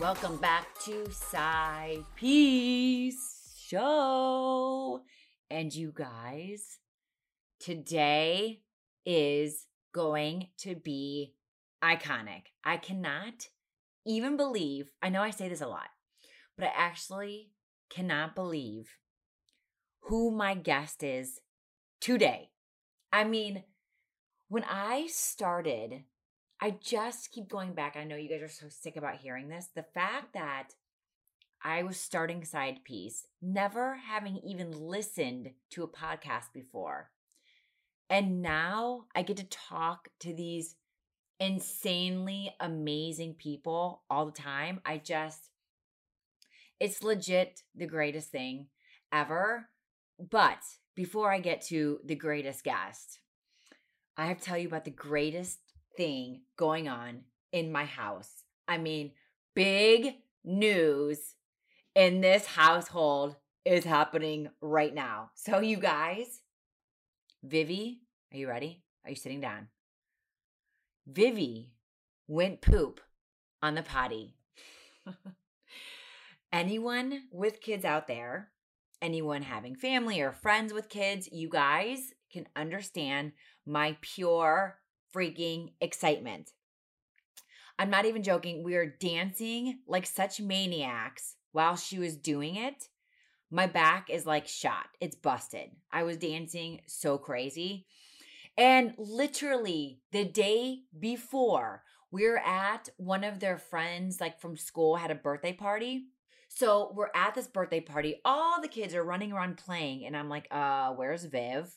Welcome back to Side Piece Show. And you guys, today is going to be iconic. I cannot even believe, I know I say this a lot, but I actually cannot believe who my guest is today. I mean, when I started I just keep going back. I know you guys are so sick about hearing this. The fact that I was starting Side Piece, never having even listened to a podcast before. And now I get to talk to these insanely amazing people all the time. I just, it's legit the greatest thing ever. But before I get to the greatest guest, I have to tell you about the greatest thing going on in my house. I mean, big news in this household is happening right now. So, you guys, Vivi, are you ready? Are you sitting down? Vivi went poop on the potty. anyone with kids out there, anyone having family or friends with kids, you guys can understand my pure freaking excitement. I'm not even joking. We were dancing like such maniacs while she was doing it. My back is like shot. It's busted. I was dancing so crazy. And literally the day before, we are at one of their friends, like from school, had a birthday party. So we're at this birthday party. All the kids are running around playing. And I'm like, uh, where's Viv?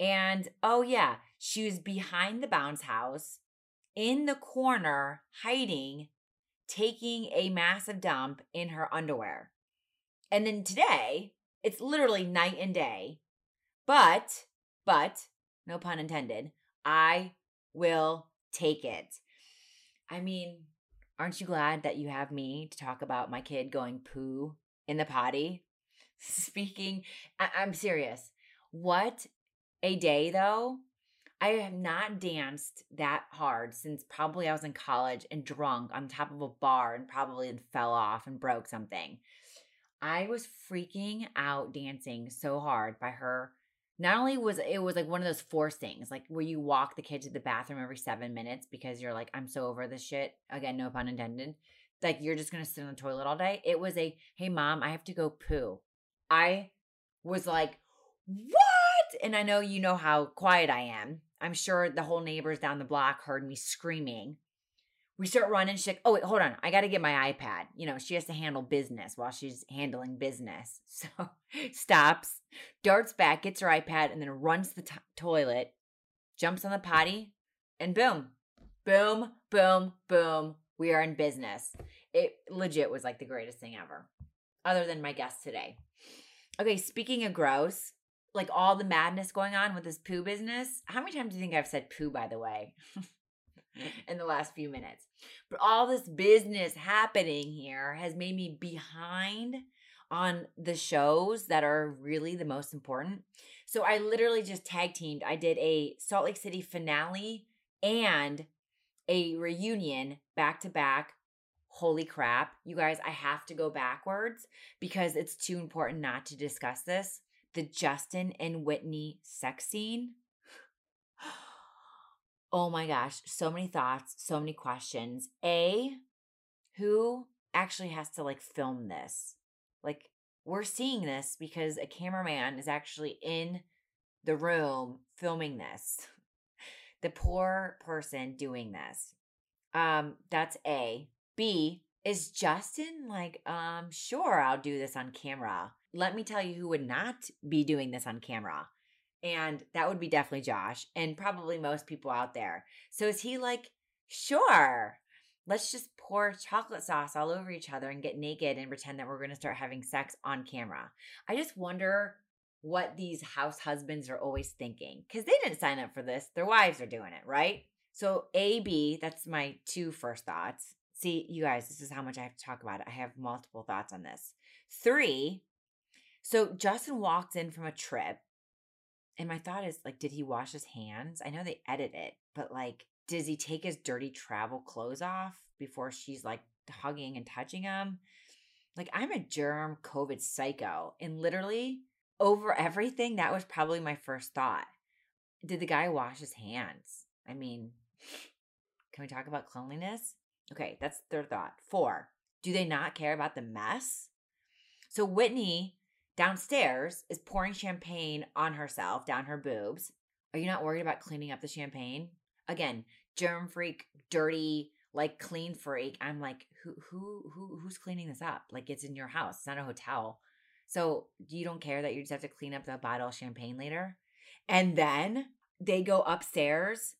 And oh, yeah, she was behind the bounce house in the corner, hiding, taking a massive dump in her underwear. And then today, it's literally night and day. But, but, no pun intended, I will take it. I mean, aren't you glad that you have me to talk about my kid going poo in the potty? Speaking, I- I'm serious. What a day though. I have not danced that hard since probably I was in college and drunk on top of a bar and probably fell off and broke something. I was freaking out dancing so hard by her. Not only was it was like one of those forced things, like where you walk the kid to the bathroom every seven minutes because you're like, I'm so over this shit. Again, no pun intended. Like you're just gonna sit on the toilet all day. It was a, hey mom, I have to go poo. I was like, what? And I know you know how quiet I am. I'm sure the whole neighbors down the block heard me screaming. We start running. She's like, oh, wait, hold on. I got to get my iPad. You know, she has to handle business while she's handling business. So stops, darts back, gets her iPad, and then runs the toilet, jumps on the potty, and boom, boom, boom, boom. We are in business. It legit was like the greatest thing ever, other than my guest today. Okay, speaking of gross, like all the madness going on with this poo business. How many times do you think I've said poo, by the way, in the last few minutes? But all this business happening here has made me behind on the shows that are really the most important. So I literally just tag teamed. I did a Salt Lake City finale and a reunion back to back. Holy crap. You guys, I have to go backwards because it's too important not to discuss this the Justin and Whitney sex scene. Oh my gosh, so many thoughts, so many questions. A, who actually has to like film this? Like, we're seeing this because a cameraman is actually in the room filming this. The poor person doing this. Um, that's A. B, is Justin like, um, sure, I'll do this on camera let me tell you who would not be doing this on camera. And that would be definitely Josh and probably most people out there. So is he like, sure, let's just pour chocolate sauce all over each other and get naked and pretend that we're going to start having sex on camera? I just wonder what these house husbands are always thinking because they didn't sign up for this. Their wives are doing it, right? So, A, B, that's my two first thoughts. See, you guys, this is how much I have to talk about it. I have multiple thoughts on this. Three, so Justin walked in from a trip, and my thought is like, did he wash his hands? I know they edit it, but like, does he take his dirty travel clothes off before she's like hugging and touching him. Like I'm a germ COVID psycho. And literally over everything, that was probably my first thought. Did the guy wash his hands? I mean, can we talk about cleanliness? Okay, that's their thought. Four, do they not care about the mess? So Whitney downstairs is pouring champagne on herself down her boobs. Are you not worried about cleaning up the champagne? Again, germ freak, dirty, like clean freak. I'm like, who who who who's cleaning this up? Like it's in your house. It's not a hotel. So you don't care that you just have to clean up the bottle of champagne later? And then they go upstairs.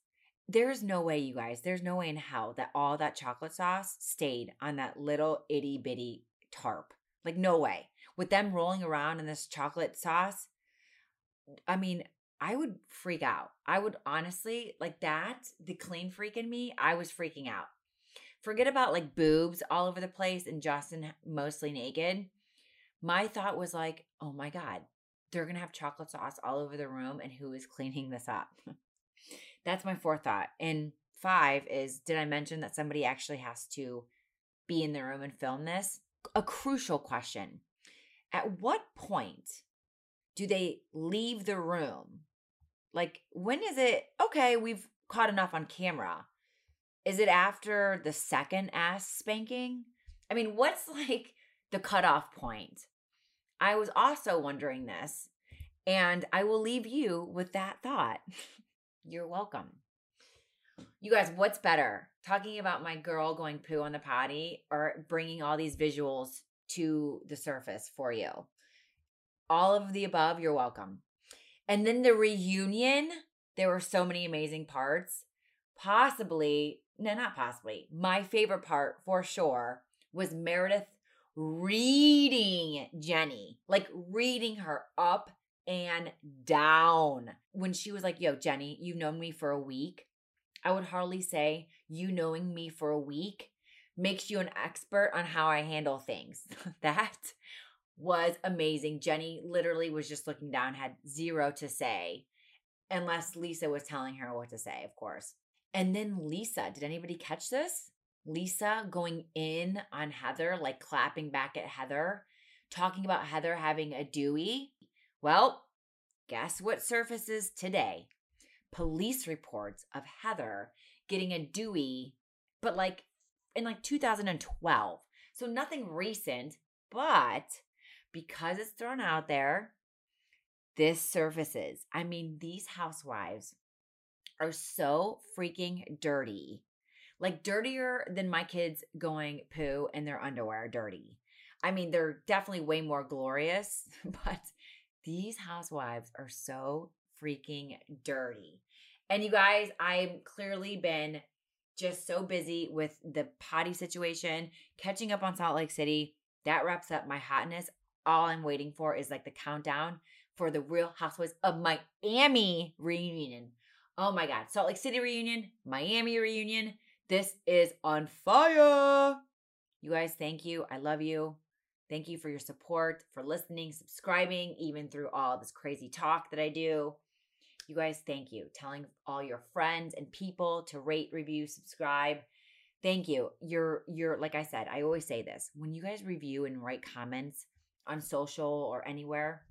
There's no way, you guys, there's no way in hell that all that chocolate sauce stayed on that little itty bitty tarp. Like, no way. With them rolling around in this chocolate sauce, I mean, I would freak out. I would honestly, like that, the clean freak in me, I was freaking out. Forget about like boobs all over the place and Justin mostly naked. My thought was like, oh my God, they're going to have chocolate sauce all over the room and who is cleaning this up? That's my fourth thought. And five is did I mention that somebody actually has to be in the room and film this? A crucial question. At what point do they leave the room? Like, when is it okay? We've caught enough on camera. Is it after the second ass spanking? I mean, what's like the cutoff point? I was also wondering this, and I will leave you with that thought. You're welcome. You guys, what's better? Talking about my girl going poo on the potty or bringing all these visuals to the surface for you? All of the above, you're welcome. And then the reunion, there were so many amazing parts. Possibly, no, not possibly. My favorite part for sure was Meredith reading Jenny, like reading her up and down. When she was like, Yo, Jenny, you've known me for a week. I would hardly say you knowing me for a week makes you an expert on how I handle things. that was amazing. Jenny literally was just looking down, had zero to say, unless Lisa was telling her what to say, of course. And then Lisa, did anybody catch this? Lisa going in on Heather, like clapping back at Heather, talking about Heather having a DUI. Well, guess what surfaces today? Police reports of Heather getting a DUI, but like in like 2012. So nothing recent, but because it's thrown out there, this surfaces. I mean, these housewives are so freaking dirty. Like dirtier than my kids going poo in their underwear dirty. I mean, they're definitely way more glorious, but these housewives are so freaking dirty. And you guys, I've clearly been just so busy with the potty situation, catching up on Salt Lake City. That wraps up my hotness. All I'm waiting for is like the countdown for the Real Housewives of Miami reunion. Oh my God. Salt Lake City reunion, Miami reunion. This is on fire. You guys, thank you. I love you. Thank you for your support, for listening, subscribing, even through all this crazy talk that I do. You guys, thank you. Telling all your friends and people to rate, review, subscribe. Thank you. You're you're like I said, I always say this. When you guys review and write comments on social or anywhere,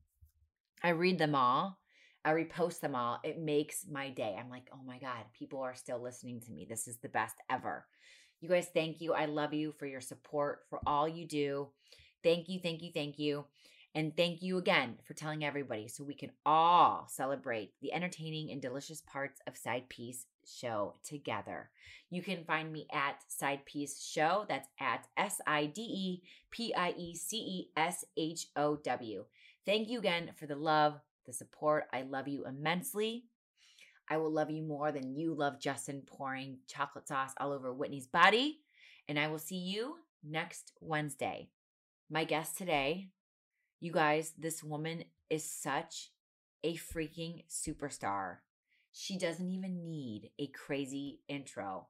I read them all. I repost them all. It makes my day. I'm like, "Oh my god, people are still listening to me. This is the best ever." You guys, thank you. I love you for your support, for all you do. Thank you, thank you, thank you. And thank you again for telling everybody so we can all celebrate the entertaining and delicious parts of Side Piece Show together. You can find me at Side Piece Show. That's at S I D E P I E C E S H O W. Thank you again for the love, the support. I love you immensely. I will love you more than you love Justin pouring chocolate sauce all over Whitney's body. And I will see you next Wednesday. My guest today you guys, this woman is such a freaking superstar. She doesn't even need a crazy intro.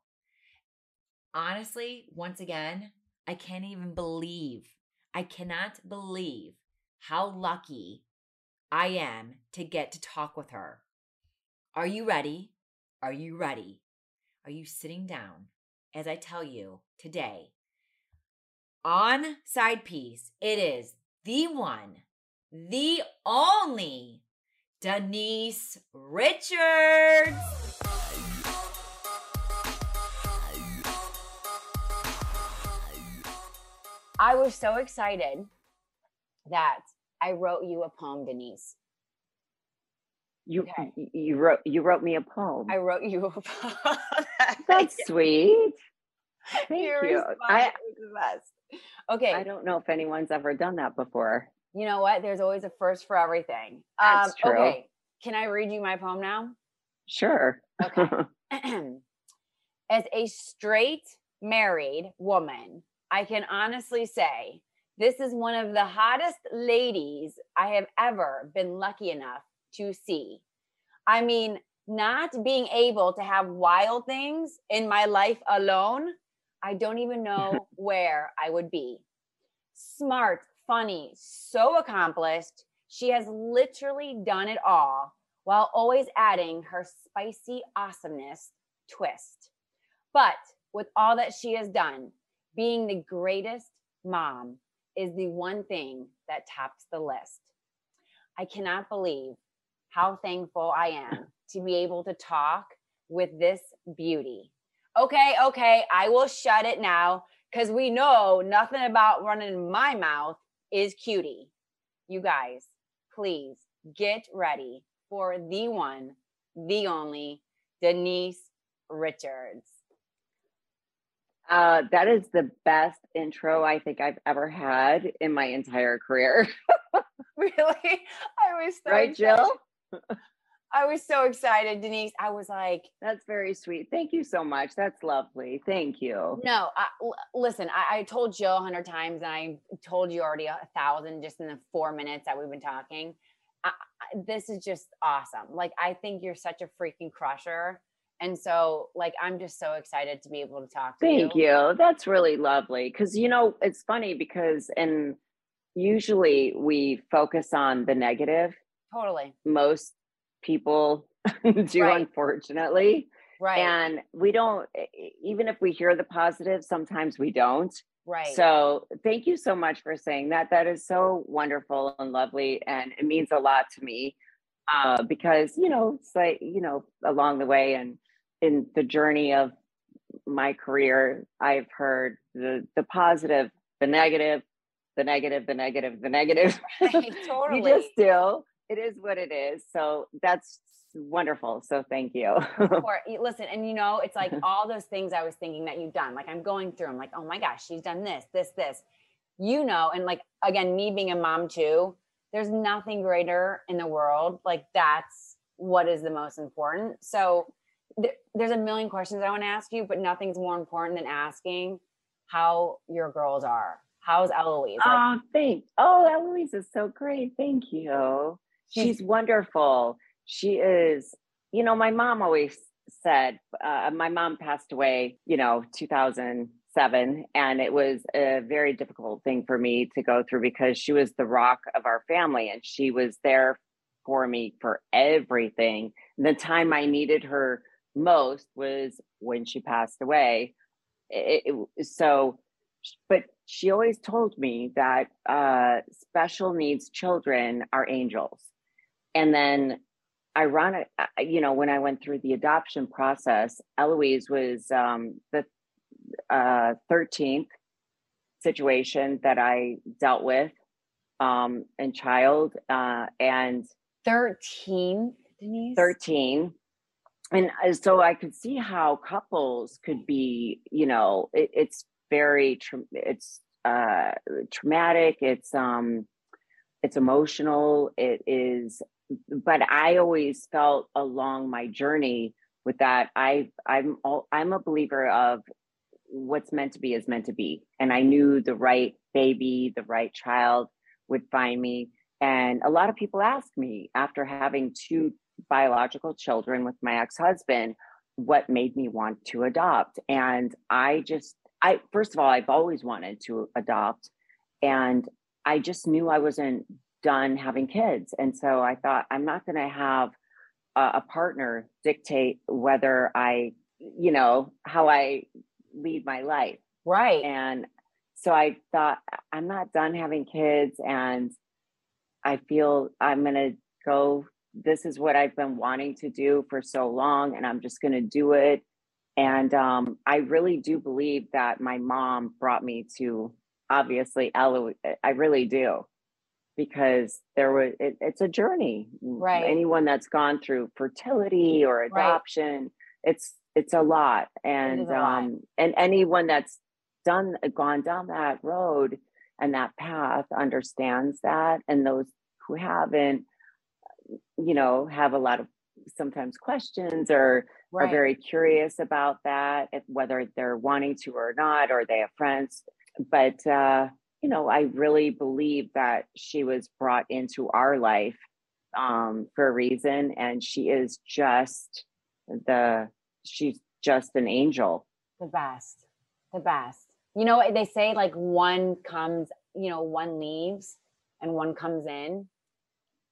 Honestly, once again, I can't even believe, I cannot believe how lucky I am to get to talk with her. Are you ready? Are you ready? Are you sitting down as I tell you today on side piece, it is the one, the only Denise Richards. I was so excited that I wrote you a poem, Denise. You Okay. you wrote you wrote me a poem. I wrote you a poem. That's sweet. Thank Your you. I was the best. Okay, I don't know if anyone's ever done that before. you know what? There's always a first for everything. That's um, true. Okay, can I read you my poem now? Sure. Okay. As a straight married woman, I can honestly say this is one of the hottest ladies I have ever been lucky enough to see. I mean, not being able to have wild things in my life alone, I don't even know where I would be. Smart, funny, so accomplished. She has literally done it all while always adding her spicy awesomeness twist. But with all that she has done, being the greatest mom is the one thing that tops the list. I cannot believe how thankful I am to be able to talk with this beauty. Okay, okay, I will shut it now because we know nothing about running my mouth is cutie. You guys, please get ready for the one, the only Denise Richards. Uh, that is the best intro I think I've ever had in my entire career. Really? I was so right, excited. Jill? I was so excited, Denise. I was like, That's very sweet. Thank you so much. That's lovely. Thank you. no, I, l- listen, I, I told Jill a hundred times, and I told you already a thousand just in the four minutes that we've been talking. I, this is just awesome. Like, I think you're such a freaking crusher. And so, like, I'm just so excited to be able to talk to Thank you. Thank you. That's really lovely. Because, you know, it's funny because, and usually we focus on the negative. Totally. Most people do, Right. unfortunately. Right. And we don't, even if we hear the positive, sometimes we don't. right. So thank you so much for saying that. That is so wonderful and lovely. And it means a lot to me uh, because, you know, it's like, you know, along the way and in the journey of my career, I've heard the, the positive, the negative, the negative, the negative, the negative. Right, totally. you just do. It is what it is. So that's wonderful. So thank you. Or listen, and you know, it's like all those things I was thinking that you've done. Like I'm going through, I'm like, oh my gosh, she's done this, this, this. You know, and like again, me being a mom too, there's nothing greater in the world. Like that's what is the most important. So th- there's a million questions I want to ask you, but nothing's more important than asking how your girls are. How's Eloise? Like, Oh, thanks. Oh, Eloise is so great. Thank you. She's- She's wonderful. She is, you know, my mom always said, uh, my mom passed away, you know, 2007. And it was a very difficult thing for me to go through because she was the rock of our family and she was there for me for everything. The time I needed her most was when she passed away. It, it- so, but she always told me that uh, special needs children are angels. And then, ironic, uh, you know, when I went through the adoption process, Eloise was um, the uh, 13th situation that I dealt with um, and child, uh, and 13, Denise? 13 and uh, so i could see how couples could be you know it, it's very tra- it's uh traumatic it's um it's emotional it is but i always felt along my journey with that i i'm all, i'm a believer of what's meant to be is meant to be. And i knew the right baby the right child would find me. And a lot of people ask me after having two biological children with my ex-husband what made me want to adopt? And i just i first of all i've always wanted to adopt. And i just knew i wasn't done having kids and so i thought i'm not going to have a, a partner dictate whether i you know how i lead my life Right. and so I thought I'm not done having kids and I feel I'm going to go this is what I've been wanting to do for so long and I'm just going to do it. And um, I really do believe that my mom brought me to obviously Eloise. I really do because there was it, it's a journey. Right. anyone that's gone through fertility or adoption it's it's a lot. And a lot. um and anyone that's done gone down that road and that path understands that. And those who haven't you know have a lot of sometimes questions or are very curious about that if, whether they're wanting to or not or they have friends. But uh you know i really believe that she was brought into our life um for a reason and she is just the she's just an angel. The best the best. You know they say like one comes you know one leaves and one comes in.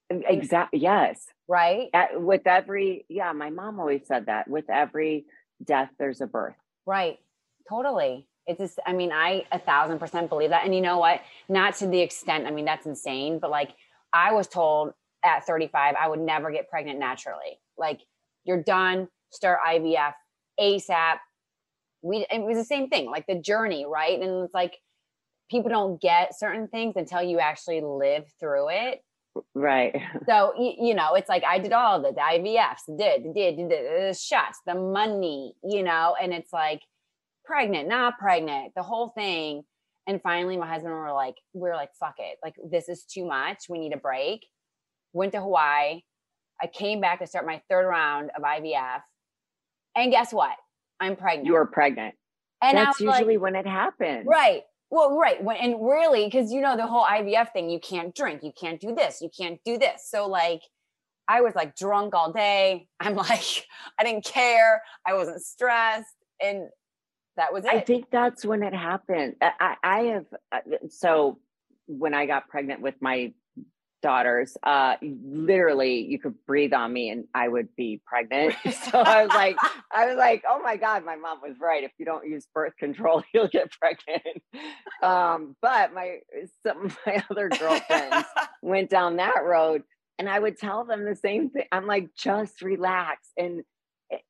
Exactly yes. Right? At- with every yeah my mom always said that with every death there's a birth. Right. Totally it's just i mean i a thousand percent believe that. And you know what? Not to the extent i mean that's insane but like i was told at 35 i would never get pregnant naturally. Like you're done start ivf asap we it was the same thing like the journey right? And it's like people don't get certain things until you actually live through it. Right. So you, know it's like i did all it the ivfs did did did the shots the money you know? And it's like pregnant not pregnant the whole thing and finally my husband were like we are like fuck it like this is too much we need a break went to hawaii i came back to start my third round of ivf and guess what i'm pregnant you are pregnant and that's was like, usually when it happens Right. Well, right. When and really, because you know the whole IVF thing, you can't drink, you can't do this, you can't do this. So like I was like drunk all day. I'm like, I didn't care. I wasn't stressed. And that was it. I think that's when it happened. I, I have uh, so when I got pregnant with my daughters, uh, literally you could breathe on me and I would be pregnant. so I was like, I was like, oh my god, my mom was right. If you don't use birth control, you'll get pregnant. Um, but my some of my other girlfriends went down that road, and I would tell them the same thing. I'm like, just relax and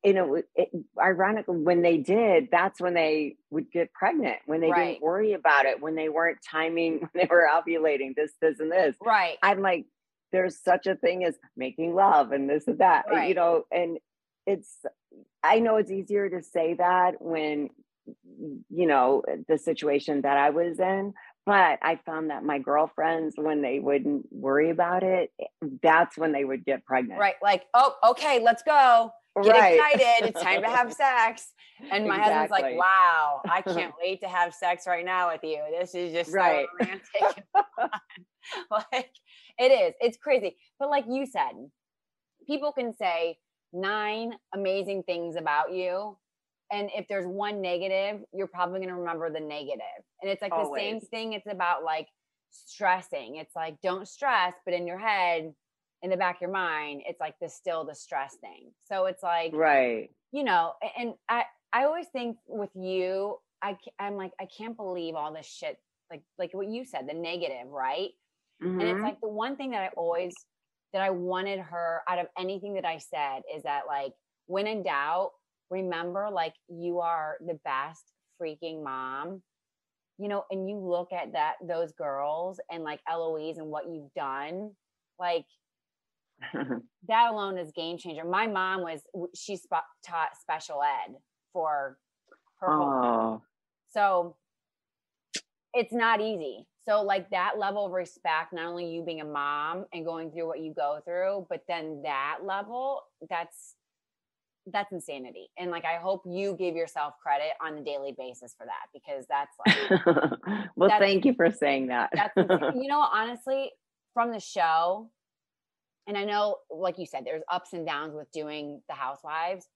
you know, it, ironically, when they did, that's when they would get pregnant, when they Right. didn't worry about it, when they weren't timing, when they were ovulating, this, this, and this. right. I'm like, there's such a thing as making love and this and that, eh, you know, and it's, I know it's easier to say that when, you know, the situation that I was in, but I found that my girlfriends, when they wouldn't worry about it, eh, that's when they would get pregnant. Right. Like, oh, okay, let's go. Get Right. excited. It's time to have sex. And my husband's like, wow, I can't wait to have sex right now with you. This is just Right. so romantic. like it is. It's crazy. But like you said, people can say nine amazing things about you. And if there's one negative, you're probably going to remember the negative. And it's like the same thing. It's about like stressing. It's like, don't stress, but in your head, in the back of your mind, it's like the still the stress thing. So it's like, Right. you know, and I, I always think with you, I, I'm like, I can't believe all this shit, like, like what you said, the negative, right? And it's Mhm. like the one thing that I always that I wanted her out of anything that I said is that like when in doubt, remember like you are the best freaking mom. You know, and you look at that those girls and like Eloise and what you've done, like that alone is game changer. My mom was she sp- taught special ed for her whole oh, so it's not easy. So like that level of respect, not only you being a mom and going through what you go through, but then that level, that's that's insanity. And like I hope you give yourself credit on a daily basis for that because that's like well, That's- thank you for saying that. that's you know honestly from the show and I know like you said there's ups and downs with doing the housewives.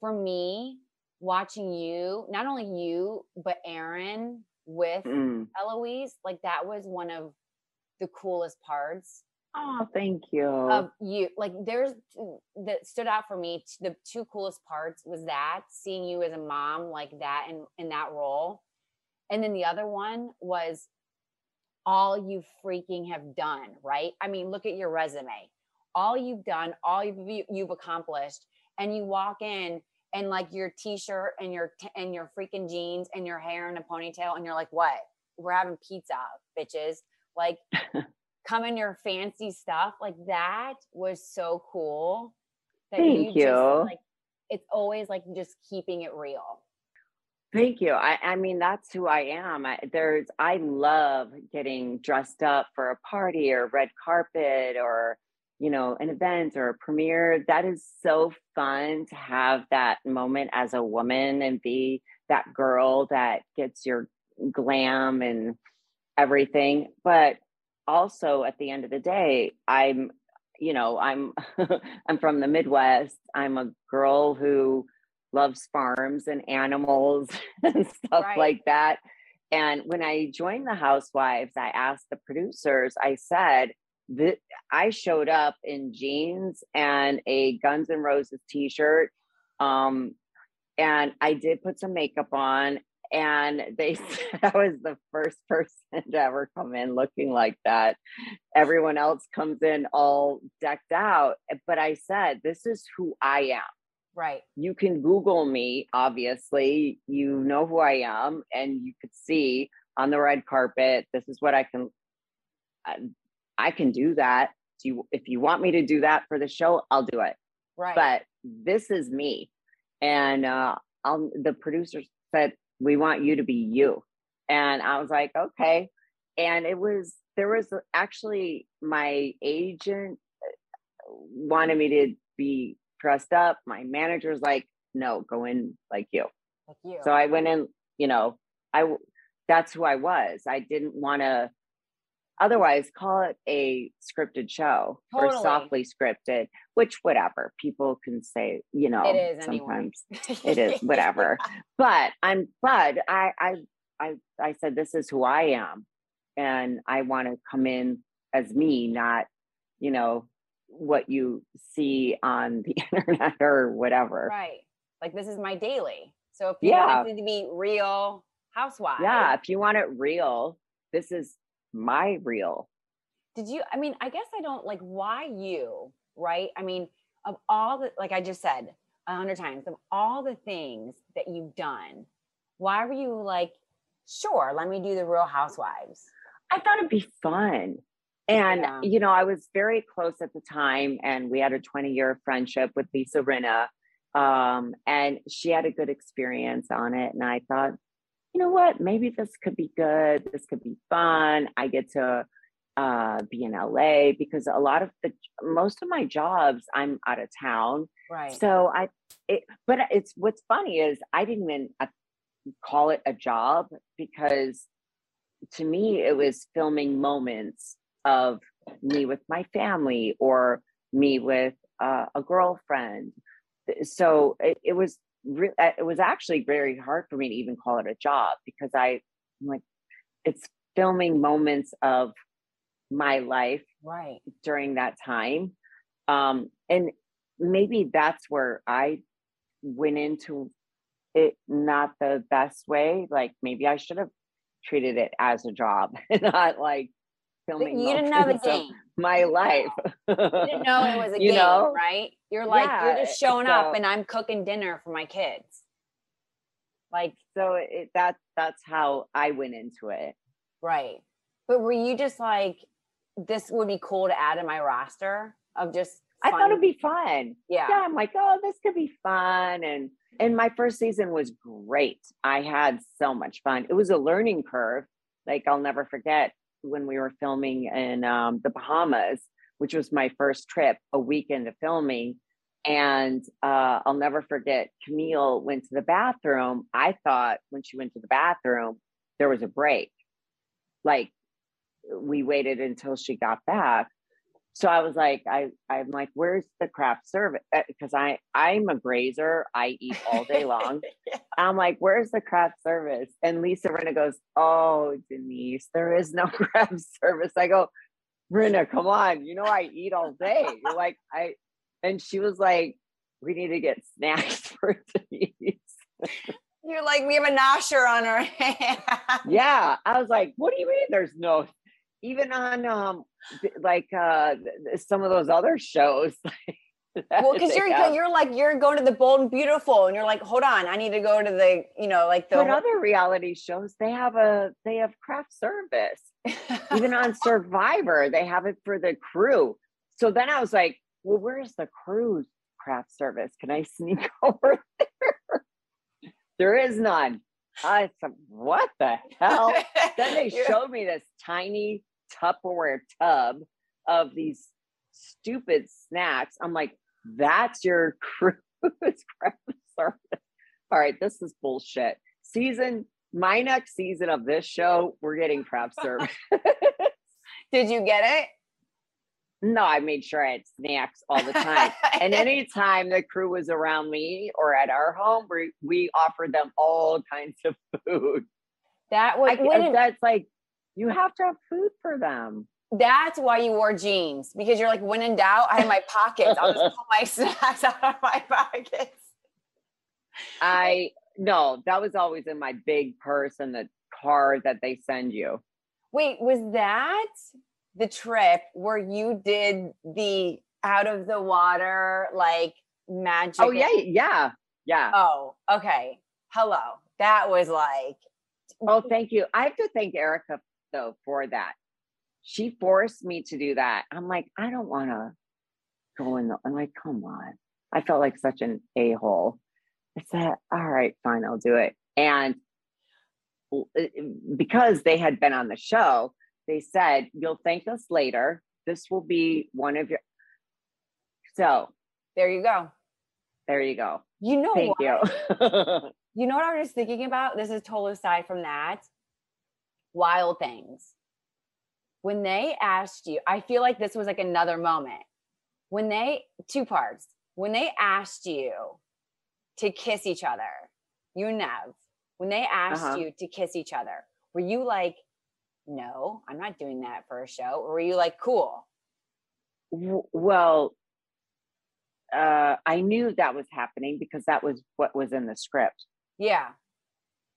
For me, watching you, not only you, but Aaron with Mm. Eloise, like that was one of the coolest parts Oh, thank you. of you. Like there's that stood out for me. The two coolest parts was that seeing you as a mom like that in in that role, And then the other one was all you freaking have done, right? I mean, look at your resume. All you've done, all you've, you've accomplished, and you walk in and like your t-shirt and your t- and your freaking jeans and your hair in a ponytail and you're like, "What? We're having pizza, bitches." Like come in your fancy stuff. Like that was so cool. Thank you. you. Just, like it's always like just keeping it real. Thank you. I, I mean, that's who I am. I, there's, I love getting dressed up for a party or red carpet or, you know, an event or a premiere. That is so fun to have that moment as a woman and be that girl that gets your glam and everything. But also at the end of the day, I'm, you know, I'm, I'm from the Midwest. I'm a girl who, loves farms and animals and stuff right. like that. And when I joined the Housewives, I asked the producers, I said, that I showed up in jeans and a Guns N' Roses t shirt. Um, and I did put some makeup on. And they said I was the first person to ever come in looking like that. Everyone else comes in all decked out. But I said, This is who I am. Right. You can Google me, obviously. You know who I am, and you could see on the red carpet, this is what I can I can do that. Do you if you want me to do that for the show, I'll do it. Right. But this is me. And uh I'll the producers said, We want you to be you. And I was like, okay. And it was there was actually my agent wanted me to be dressed up. My manager's like, no, go in like you. Like you. So I went in, you know, I that's who I was. I didn't want to otherwise call it a scripted show totally. or softly scripted, which whatever people can say, you know, it is sometimes it is whatever. But I'm but I I I I said this is who I am and I want to come in as me, not, you know, what you see on the internet or whatever. Right. Like this is my daily. So if you yeah. want it to be real housewife. Yeah, if you want it real, this is my real. Did you I mean, I guess I don't like why you, right? I mean, of all the like I just said a hundred times, of all the things that you've done, why were you like, sure, let me do the real housewives? I thought it'd be fun. And, yeah. you know, I was very close at the time, and we had a 20 year friendship with Lisa Rinna. Um, and she had a good experience on it. And I thought, you know what, maybe this could be good. This could be fun. I get to uh, be in LA because a lot of the most of my jobs I'm out of town. Right. So I, it, but it's what's funny is I didn't even uh, call it a job because to me it was filming moments of me with my family or me with uh, a girlfriend. So it, it was re- uh, it was actually very hard for me to even call it a job because I I'm like it's filming moments of my life right. during that time. Um and maybe that's where i went into it not the best way. Like maybe i should have treated it as a job not like filming. You didn't know the game. My life. you didn't know it was a you game, know? right? You're like, yeah, you're just showing so, up and I'm cooking dinner for my kids. Like so it, that that's how I went into it. Right. But were you just like, this would be cool to add in my roster of just fun? I thought it'd be fun. Yeah. Yeah. I'm like, oh, this could be fun. And and my first season was great. I had so much fun. It was a learning curve. Like I'll never forget when we were filming in um, the Bahamas, which was my first trip, a week into filming. And uh, I'll never forget, Camille went to the bathroom. I thought when she went to the bathroom, there was a break. Like we waited until she got back so I was like, I, I'm like, where's the craft service? Because uh, I, I'm a grazer. I eat all day long. yeah. I'm like, where's the craft service? And Lisa Rinna goes, oh, Denise, there is no craft service. I go, Rinna, come on. You know, I eat all day. You're like, I, and she was like, we need to get snacks for Denise. You're like, we have a nosher on our hand. yeah. I was like, what do you mean there's no even on um like uh some of those other shows well because you're have. you're like you're going to the bold and beautiful and you're like hold on i need to go to the you know like the but other reality shows they have a they have craft service. Even on survivor they have it for the crew. So then i was like well where's the crew's craft service? Can i sneak over there? There is none. I said, what the hell? then they showed me this tiny Tupperware tub of these stupid snacks. I'm like, that's your crew's craft service. All right, this is bullshit. Season, my next season of this show, we're getting craft service. Did you get it? No, I made sure I had snacks all the time. and anytime the crew was around me or at our home, we, we offered them all kinds of food. That was I, that's like you have to have food for them. That's why you wore jeans because you're like, when in doubt, I have my pockets. I'll just pull my snacks out of my pockets. I no, that was always in my big purse and the car that they send you. Wait, was that the trip where you did the out of the water like magic? Oh yeah, yeah, yeah. Oh, okay. Hello. That was like. Oh, thank you. I have to thank Erica though for that. She forced me to do that. I'm like, I don't want to go in the. I'm like, come on. I felt like such an a hole. I said, all right, fine, I'll do it. And because they had been on the show, they said, you'll thank us later. This will be one of your. So there you go. There you go. You know, thank what? you. you know what I was thinking about? This is total aside from that wild things. When they asked you, I feel like this was like another moment. When they, two parts, when they asked you to kiss each other, you and Neve, when they asked uh-huh. you to kiss each other, were you like, no, I'm not doing that for a show? Or were you like, cool? Well, uh, I knew that was happening because that was what was in the script. Yeah.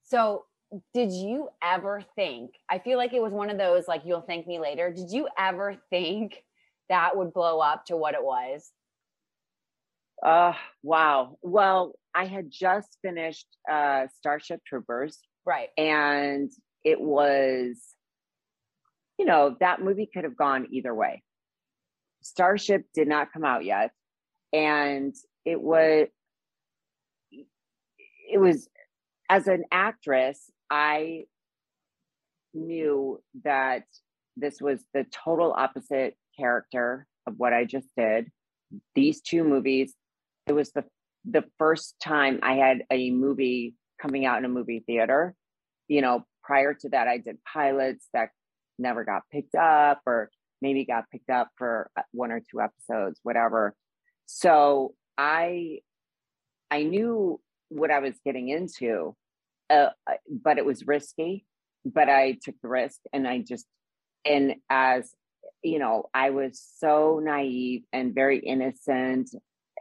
So did you ever think i feel like it was one of those like you'll thank me later. Did you ever think that would blow up to what it was? Uh wow. Well i had just finished uh starship troopers right. and it was you know that movie could have gone either way. Starship did not come out yet and it was it was as an actress I knew that this was the total opposite character of what I just did. These two movies, it was the the first time I had a movie coming out in a movie theater. You know, prior to that, I did pilots that never got picked up or maybe got picked up for one or two episodes, whatever. So I I knew what I was getting into uh, but it was risky. But I took the risk, and I just and as you know, I was so naive and very innocent,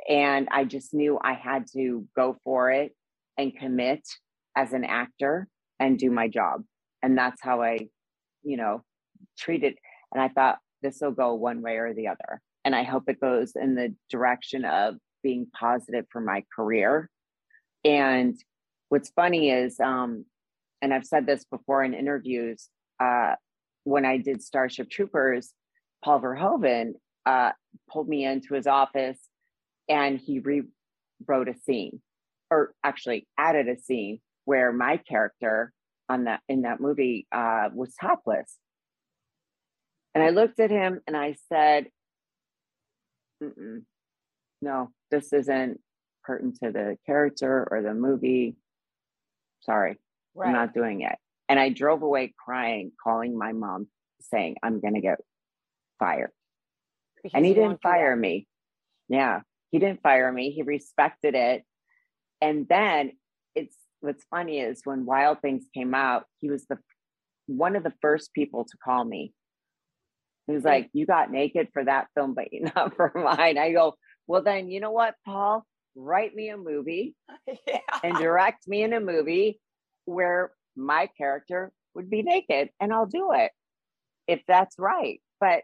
and I just knew I had to go for it and commit as an actor and do my job, and that's how I, you know, treated. And I thought this will go one way or the other, and I hope it goes in the direction of being positive for my career and what's funny is, um, and I've said this before in interviews, uh, when I did Starship Troopers, Paul Verhoeven uh, pulled me into his office and he rewrote a scene, or actually added a scene where my character on that in that movie uh, was topless. And I looked at him and I said, "No, this isn't pertinent to the character or the movie. Sorry, right. I'm not doing it. And I drove away crying, calling my mom, saying, I'm going to get fired. Because and he didn't fire me. Yeah, he didn't fire me. He respected it. And then it's what's funny is when Wild Things came out, he was the one of the first people to call me. He was like, You got naked for that film, but not for mine. I go, Well, then, you know what, Paul? Write me a movie yeah. and direct me in a movie where my character would be naked and I'll do it if that's right. But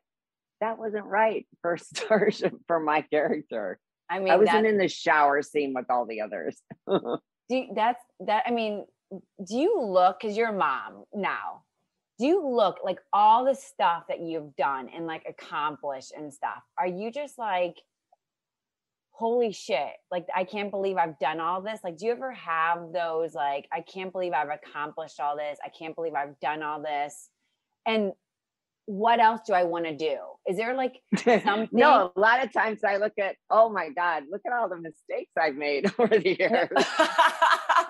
that wasn't right for Starship for my character. I mean, I wasn't in the shower scene with all the others. do you- that's that. I mean, do you look because you're a mom now? Do you look like all the stuff that you've done and like accomplished and stuff? Are you just like, holy shit? Like, I can't believe I've done all this. Like, do you ever have those like, I can't believe I've accomplished all this. I can't believe I've done all this. And what else do I want to do? Is there like something? no, a lot of times I look at, oh my God, look at all the mistakes I've made over the years.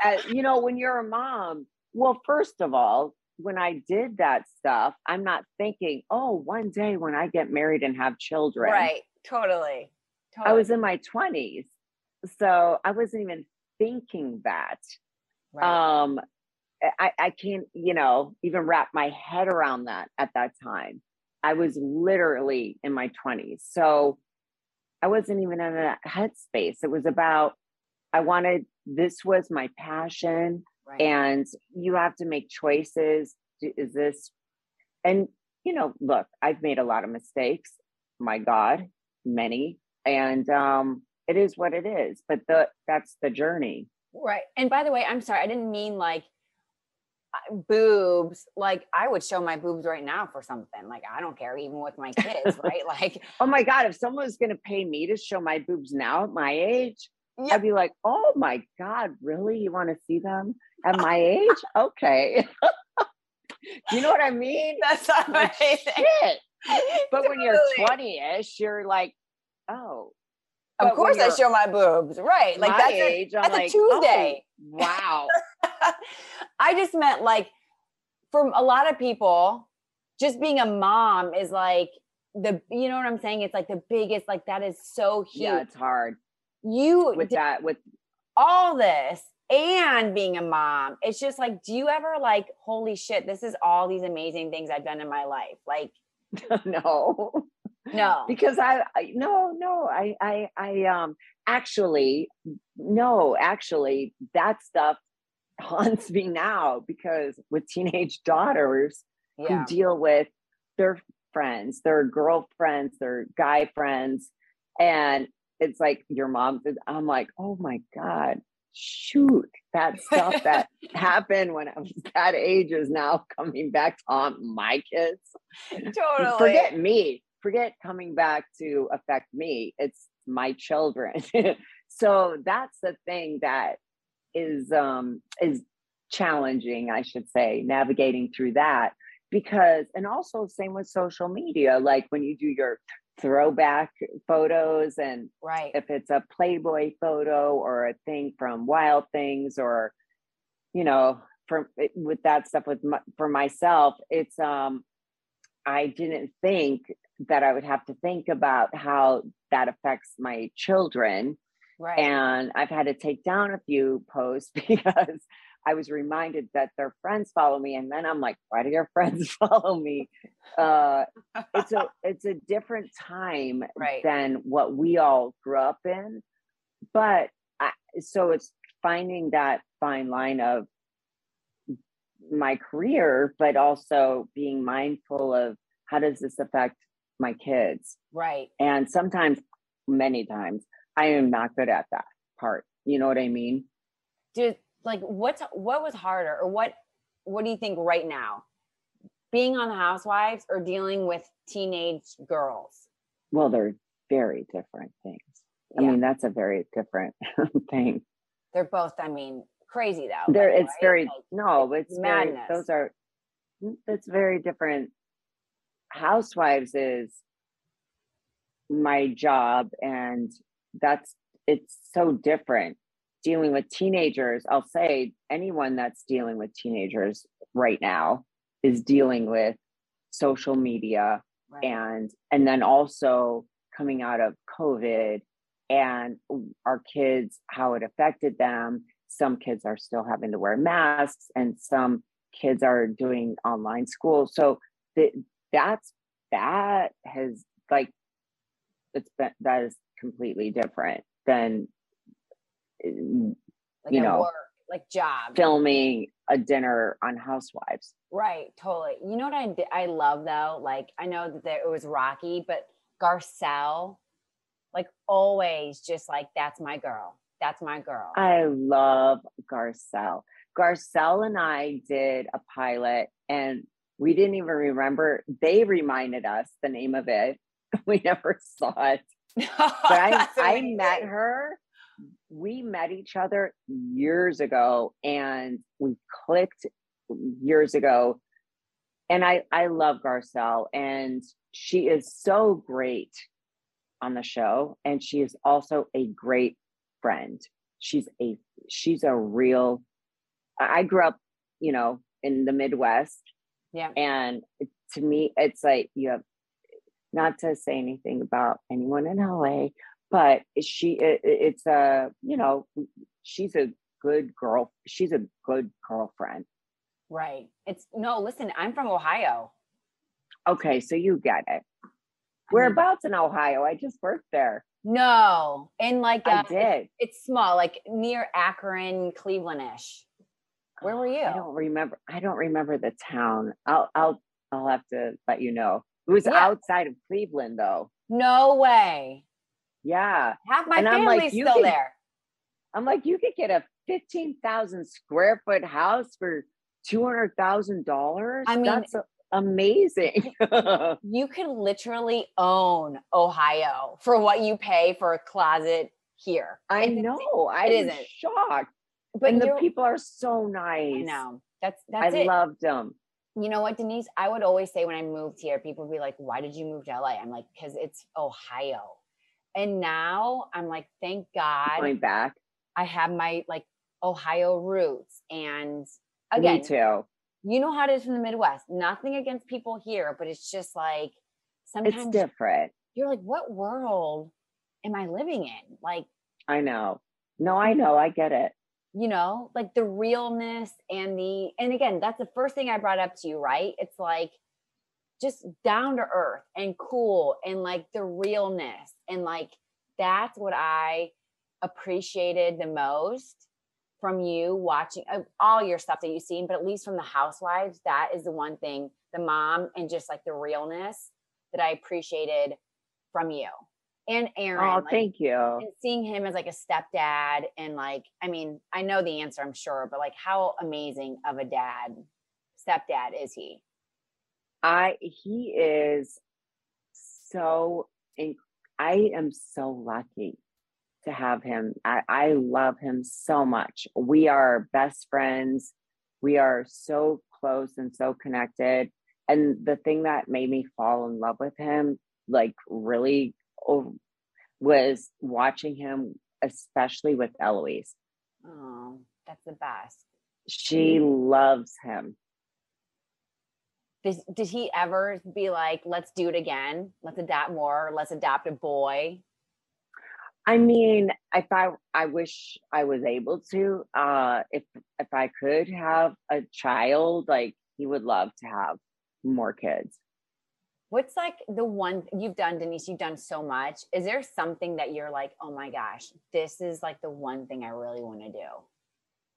Uh, you know, when you're a mom, well, first of all, when I did that stuff, I'm not thinking, oh, one day when I get married and have children. right. Totally. Totally. I was in my 20s. So I wasn't even thinking that. right. Um, I, I can't, you know, even wrap my head around that at that time. I was literally in my 20s. So I wasn't even in a headspace. It was about, I wanted, this was my passion right. and you have to make choices is this and you know look i've made a lot of mistakes my god many and um it is what it is but the that's the journey Right. And by the way, I'm sorry, I didn't mean like boobs. Like I would show my boobs right now for something. Like I don't care, even with my kids, right? Like, oh my god if someone was going to pay me to show my boobs now at my age yeah, i'd be like oh my god really you want to see them at my age okay you know what i mean that's Like, amazing. shit. but when you're Totally. 20ish you're like oh Of but course, I show my boobs. Right. Like that's a, age, I'm that's a Tuesday. oh, wow. I just meant like for a lot of people, just being a mom is like the you know what I'm saying? It's like the biggest, like that is so huge. yeah, it's hard you with that. With all this and being a mom. It's just like, do you ever like, holy shit, this is all these amazing things I've done in my life? Like, no, no. because I, I no no I I I um actually no actually that stuff haunts me now because with teenage daughters yeah. who deal with their friends, their girlfriends, their guy friends. And it's like your mom. I'm like, oh my God, shoot, that stuff that happened when I was that age is now coming back to haunt my kids. Totally. Forget me. Forget coming back to affect me. It's my children. so that's the thing that is um is challenging, I should say, navigating through that because and also same with social media like when you do your throwback photos and Right. if it's a playboy photo or a thing from wild things or you know for with that stuff with my, for myself it's um i didn't think that i would have to think about how that affects my children Right. and I've had to take down a few posts because I was reminded that their friends follow me, and then I'm like, why do your friends follow me? Uh, it's a it's a different time Right. than what we all grew up in, but I, so it's finding that fine line of my career, but also being mindful of how does this affect my kids right. and sometimes, many times, I am not good at that part. You know what I mean? Dude, like what's what was harder or what what do you think right now? Being on the housewives or dealing with teenage girls? Well, they're very different things. I Yeah. mean, that's a very different thing. They're both, I mean, crazy though. There, like, it's right? very Like, no, it's it's very. madness. Those are. That's very different. Housewives is my job, and that's it's so different. Dealing with teenagers, I'll say anyone that's dealing with teenagers right now is dealing with social media right. and and then also coming out of covid and our kids how it affected them some kids are still having to wear masks and some kids are doing online school so the, that's that has like it's been that is completely different than like you know, work, like job. filming a dinner on Housewives. Right, totally. You know what I di- I love though? Like I know that it was Rocky, but Garcelle, like always, just like that's my girl. That's my girl. I love Garcelle. Garcelle and I did a pilot and we didn't even remember. They reminded us the name of it. We never saw it. But I, I met her. We met each other years ago and we clicked years ago. And I, I love Garcelle and she is so great on the show. And she is also a great friend. She's a she's a real I I grew up, you know, in the Midwest Yeah. and to me it's like you have not to say anything about anyone in LA, but she it, it- it's a, you know, she's a good girl. She's a good girlfriend. Right. It's no, listen, I'm from Ohio. Okay, so you get it. Whereabouts in Ohio? I just worked there. No. And like I uh, it's, did. it's small, like near Akron, Clevelandish. Where were you? I don't remember. I don't remember the town. I'll I'll I'll have to let you know. It was Yeah. outside of Cleveland though. No way. Yeah. Half my And I'm like, family's still can- there. I'm like, you could get a 15,000 square foot house for $200,000. I mean- that's amazing. You could literally own Ohio for what you pay for a closet here. I It's know. I It isn't. shocked. But and the people are so nice. I know. That's I that's it. I loved them. you know what, Denise? I would always say when I moved here, people would be like, Why did you move to LA? I'm like, because it's Ohio. And now I'm like, thank God Going back. I have my like Ohio roots. And Me again, too. you know how it is from the Midwest. Nothing against people here, but it's just like It's sometimes different. you're like, what world am I living in? Like, I know. No, I mm-hmm. know. I get it. You know, like the realness and the, and again, that's the first thing I brought up to you, right? It's like just down to earth and cool and like the realness. And like that's what I appreciated the most from you watching uh, all your stuff that you've seen, but at least from the housewives, that is the one thing, the mom and just like the realness that I appreciated from you and Aaron. Oh, like, thank you. and seeing him as like a stepdad and like i mean i know the answer i'm sure but like how amazing of a dad stepdad is he I he is so in, I am so lucky to have him. I, I love him so much. We are best friends. We are so close and so connected. And the thing that made me fall in love with him, like really, was watching him, especially with Eloise. oh that's the best She loves him. did, did he ever be like let's do it again let's adopt more let's adopt a boy I mean, if I I wish I was able to, uh if if I could have a child, like he would love to have more kids. What's like the one you've done denise you've done so much is there something that you're like oh my gosh this is like the one thing i really want to do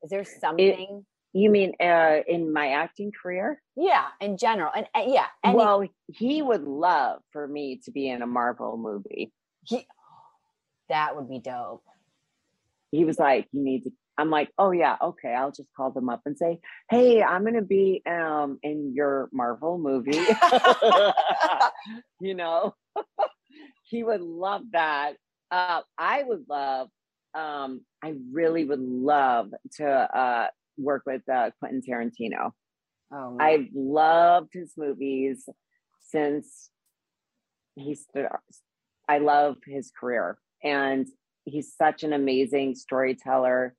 is there something You mean uh in my acting career? yeah in general and uh, yeah any, well, he would love for me to be in a Marvel movie. he, that would be dope He was like, you need to I'm like, oh yeah, okay. I'll just call them up and say, hey, I'm gonna be um in your Marvel movie. you know, he would love that. Uh, I would love, um, I really would love to uh, work with uh, Quentin Tarantino. oh man. I've loved his movies since he stood. I love his career, and he's such an amazing storyteller.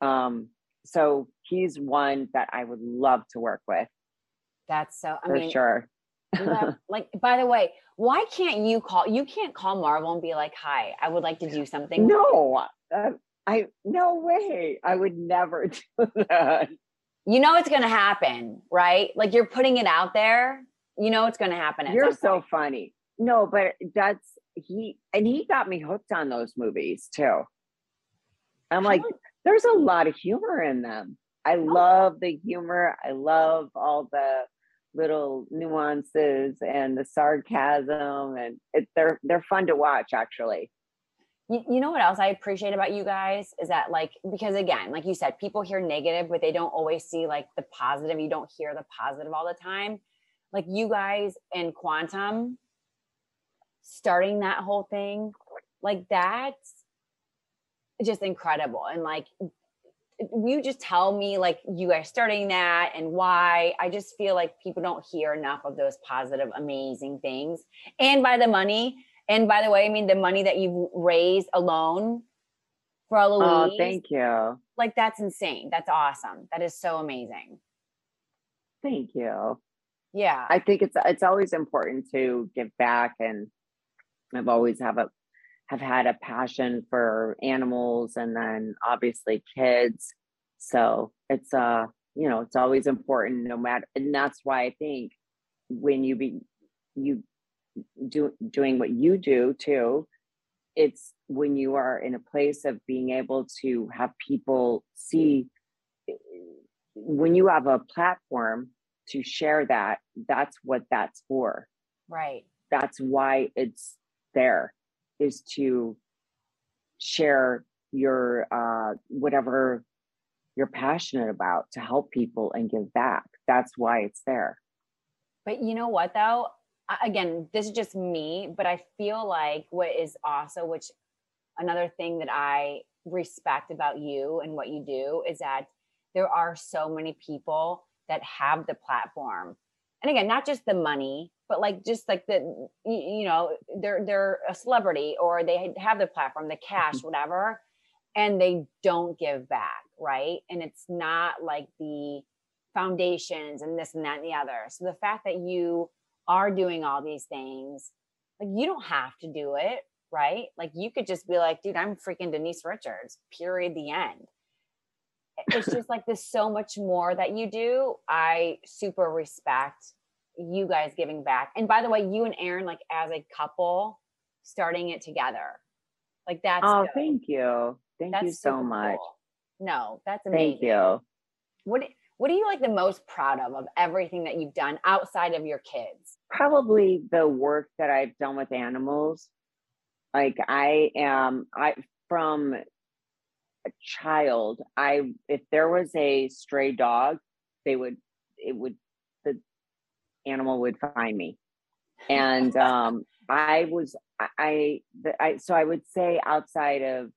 Um, so he's one that I would love to work with That's so. I for mean, sure. have- like by the way, why can't you call? You can't call Marvel and be like, "Hi, I would like to do something." No, uh, I no way. I would never do that. You know it's going to happen, right? Like you're putting it out there. You know it's going to happen. At You're so funny. No, but that's he, and he got me hooked on those movies too. I'm like, there's a lot of humor in them. I Oh. love the humor. I love all the little nuances and the sarcasm and it, they're they're fun to watch actually. You, you know what else I appreciate about you guys is that like because again, like you said, people hear negative, but they don't always see like the positive. You don't hear the positive all the time. Like you guys in quantum starting that whole thing, like that's just incredible. And like you just tell me like you guys starting that and why i just feel like people don't hear enough of those positive amazing things and by the money and by the way i mean the money that you've raised alone for Louise, Oh, thank you. like that's insane that's awesome that is so amazing Thank you. yeah I think it's it's always important to give back and I've always have a have had a passion for animals and then obviously kids. So it's uh you know it's always important no matter and that's why I think when you be you do doing what you do too it's when you are in a place of being able to have people see when you have a platform to share that that's what that's for. Right. That's why it's there is to share your uh whatever you're passionate about to help people and give back that's why it's there But you know what though? Again, this is just me, but I feel like what is also which another thing that I respect about you and what you do is that there are so many people that have the platform. And again, not just the money, but like just like the you, know, they're they're a celebrity or they have the platform, the cash, mm-hmm. whatever, and they don't give back, right? And it's not like the foundations and this and that and the other. So the fact that you are doing all these things, like you don't have to do it, right? Like you could just be like, dude, I'm freaking Denise Richards, period, the end. It's just like there's so much more that you do. I super respect you guys giving back. And by the way, you and Aaron, like as a couple, starting it together. Like that's oh dope. thank you thank That's you so much cool. No, that's amazing. thank you What what are you like the most proud of of everything that you've done outside of your kids? probably the work that I've done with animals. Like I am I from a child, I if there was a stray dog, they would it would animal would find me. And um I was I I, so I would say outside of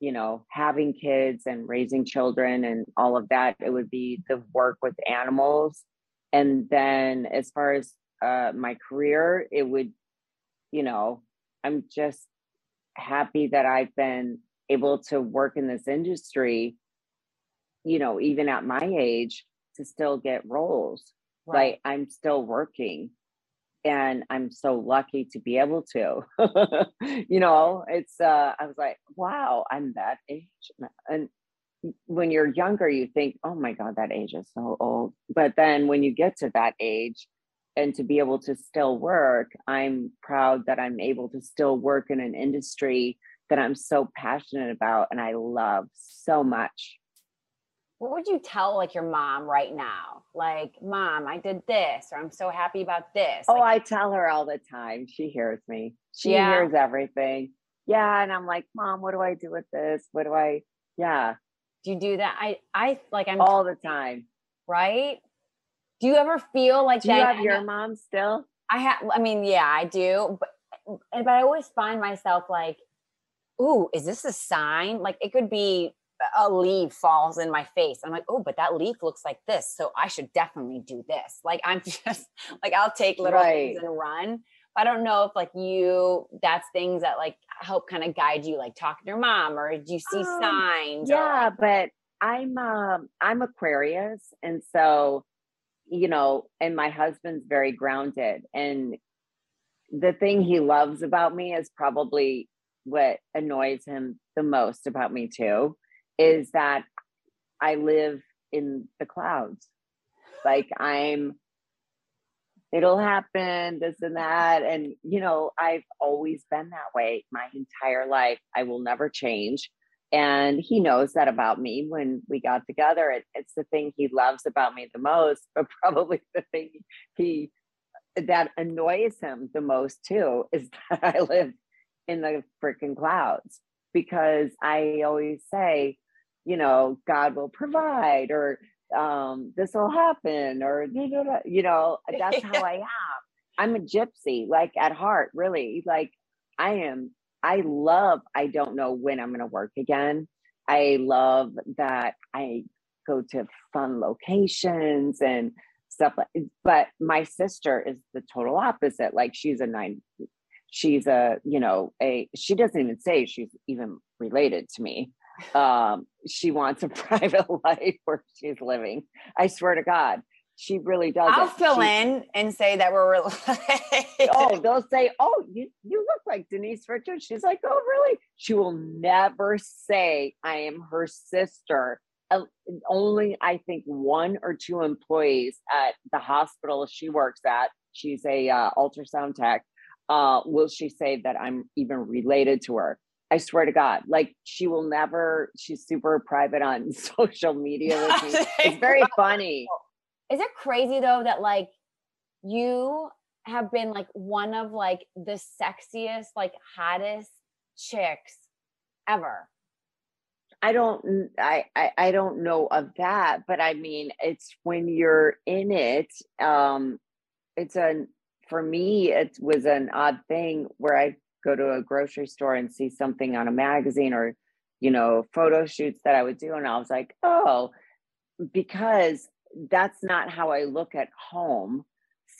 you know having kids and raising children and all of that it would be the work with animals and then as far as uh, my career, it would, you know, I'm just happy that I've been able to work in this industry, you know, even at my age, to still get roles. Like I'm still working and I'm so lucky to be able to. you know, it's, uh, I was like, wow, I'm that age. And when you're younger, you think, oh my God, that age is so old. But then when you get to that age, and to be able to still work, I'm proud that I'm able to still work in an industry that I'm so passionate about and I love so much. What would you tell like your mom right now? Like, mom, I did this, or I'm so happy about this. Oh, Like, I tell her all the time. She hears me. She Yeah. hears everything. Yeah. And I'm like, Mom, what do I do with this? What do I? Yeah. do you do that? I I like I'm All the time. right. Do you ever feel like Do you have your mom still? I have. I mean, yeah, I do. But but I always find myself like, ooh, is this a sign? Like it could be a leaf falls in my face. I'm like, oh, but that leaf looks like this, so I should definitely do this. Like I'm just like I'll take little things and run. I don't know if like you, that's things that like help kind of guide you, like talking to your mom, or do you see Um, signs? or, Yeah, like- but I'm um I'm Aquarius and so you know, and my husband's very grounded and the thing he loves about me is probably what annoys him the most about me too is that I live in the clouds. Like I'm it'll happen this and that and you know, I've always been that way my entire life. I will never change and he knows that about me when we got together it, it's the thing he loves about me the most but probably the thing he that annoys him the most too is that i live in the freaking clouds because i always say you know god will provide or um this will happen or you know that's how i am i'm a gypsy like at heart really like i am I love, I don't know when I'm going to work again. I love that I go to fun locations and stuff like but my sister is the total opposite like she's a nine she's a you know a she doesn't even say she's even related to me um she wants a private life where she's living i swear to god she really does. I'll fill she, in and say that we're related. oh, they'll say, "Oh, you you look like Denise Richards." She's like, "Oh, really?" She will never say, "I am her sister." Uh, only I think one or two employees at the hospital she works at. She's a uh, ultrasound tech. Uh, will she say that I'm even related to her? I swear to God, like she will never. She's super private on social media with me. It's very funny. Is it crazy though that like you have been like one of like the sexiest, like hottest chicks ever? I don't I, I, I don't know of that, but I mean it's when you're in it, um it's a for me it was an odd thing where I go to a grocery store and see something on a magazine or you know photo shoots that I would do and I was like, "Oh, because that's not how I look at home.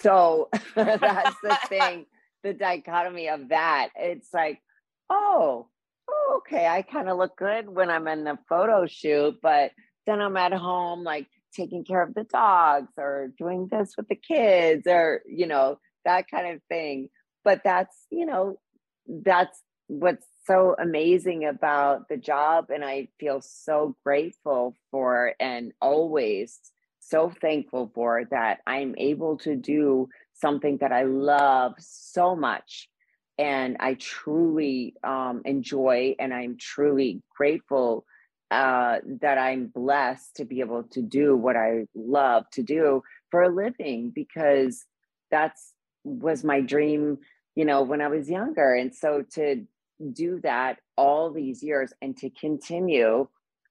So that's the thing, the dichotomy of that. It's like, oh, oh okay, I kind of look good when I'm in the photo shoot, but then I'm at home, like taking care of the dogs or doing this with the kids or, you know, that kind of thing. But that's, you know, that's what's so amazing about the job. And I feel so grateful for and always so thankful for that I'm able to do something that I love so much. And I truly um, enjoy, and I'm truly grateful uh, that I'm blessed to be able to do what I love to do for a living because that's was my dream, you know, when I was younger. And so to do that all these years and to continue,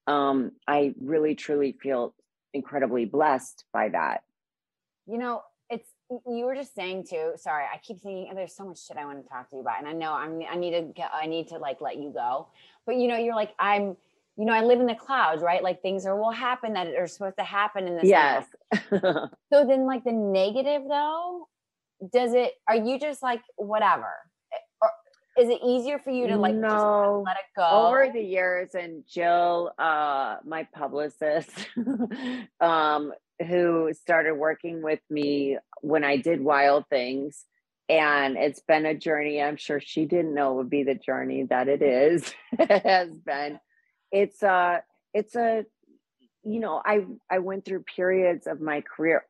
um, I really truly feel incredibly blessed by that. You know, it's you were just saying too. Sorry, I keep thinking there's so much shit I want to talk to you about, and I know I'm I need to get I need to like let you go. But you know, you're like I'm. You know, I live in the clouds, right? Like things are will happen that are supposed to happen in this. Yes. so then, like the negative though, does it? Are you just like whatever? or is it easier for you to like no let it go over the years and jill uh my publicist um who started working with me when i did wild things and it's been a journey i'm sure she didn't know it would be the journey that it is it has been it's a it's a you know i i went through periods of my career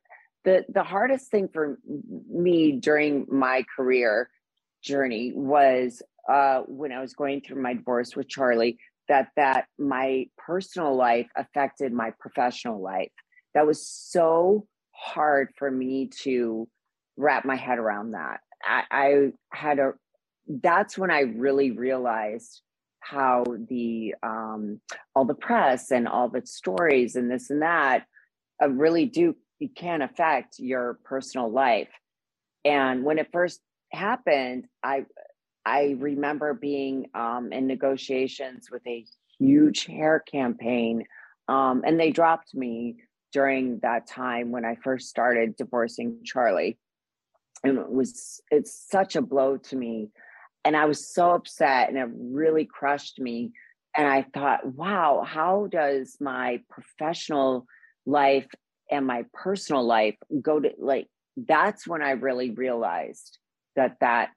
the the hardest thing for me during my career journey was uh, when I was going through my divorce with Charlie that that my personal life affected my professional life. That was so hard for me to wrap my head around that. I, I had a that's when I really realized how the um, all the press and all the stories and this and that uh, really do can affect your personal life. And when it first happened, I I remember being um, in negotiations with a huge hair campaign, um, and they dropped me during that time when I first started divorcing Charlie. And it was it's such a blow to me. And I was so upset and it really crushed me. And I thought, wow, how does my professional life and my personal life go to like that's when I really realized that that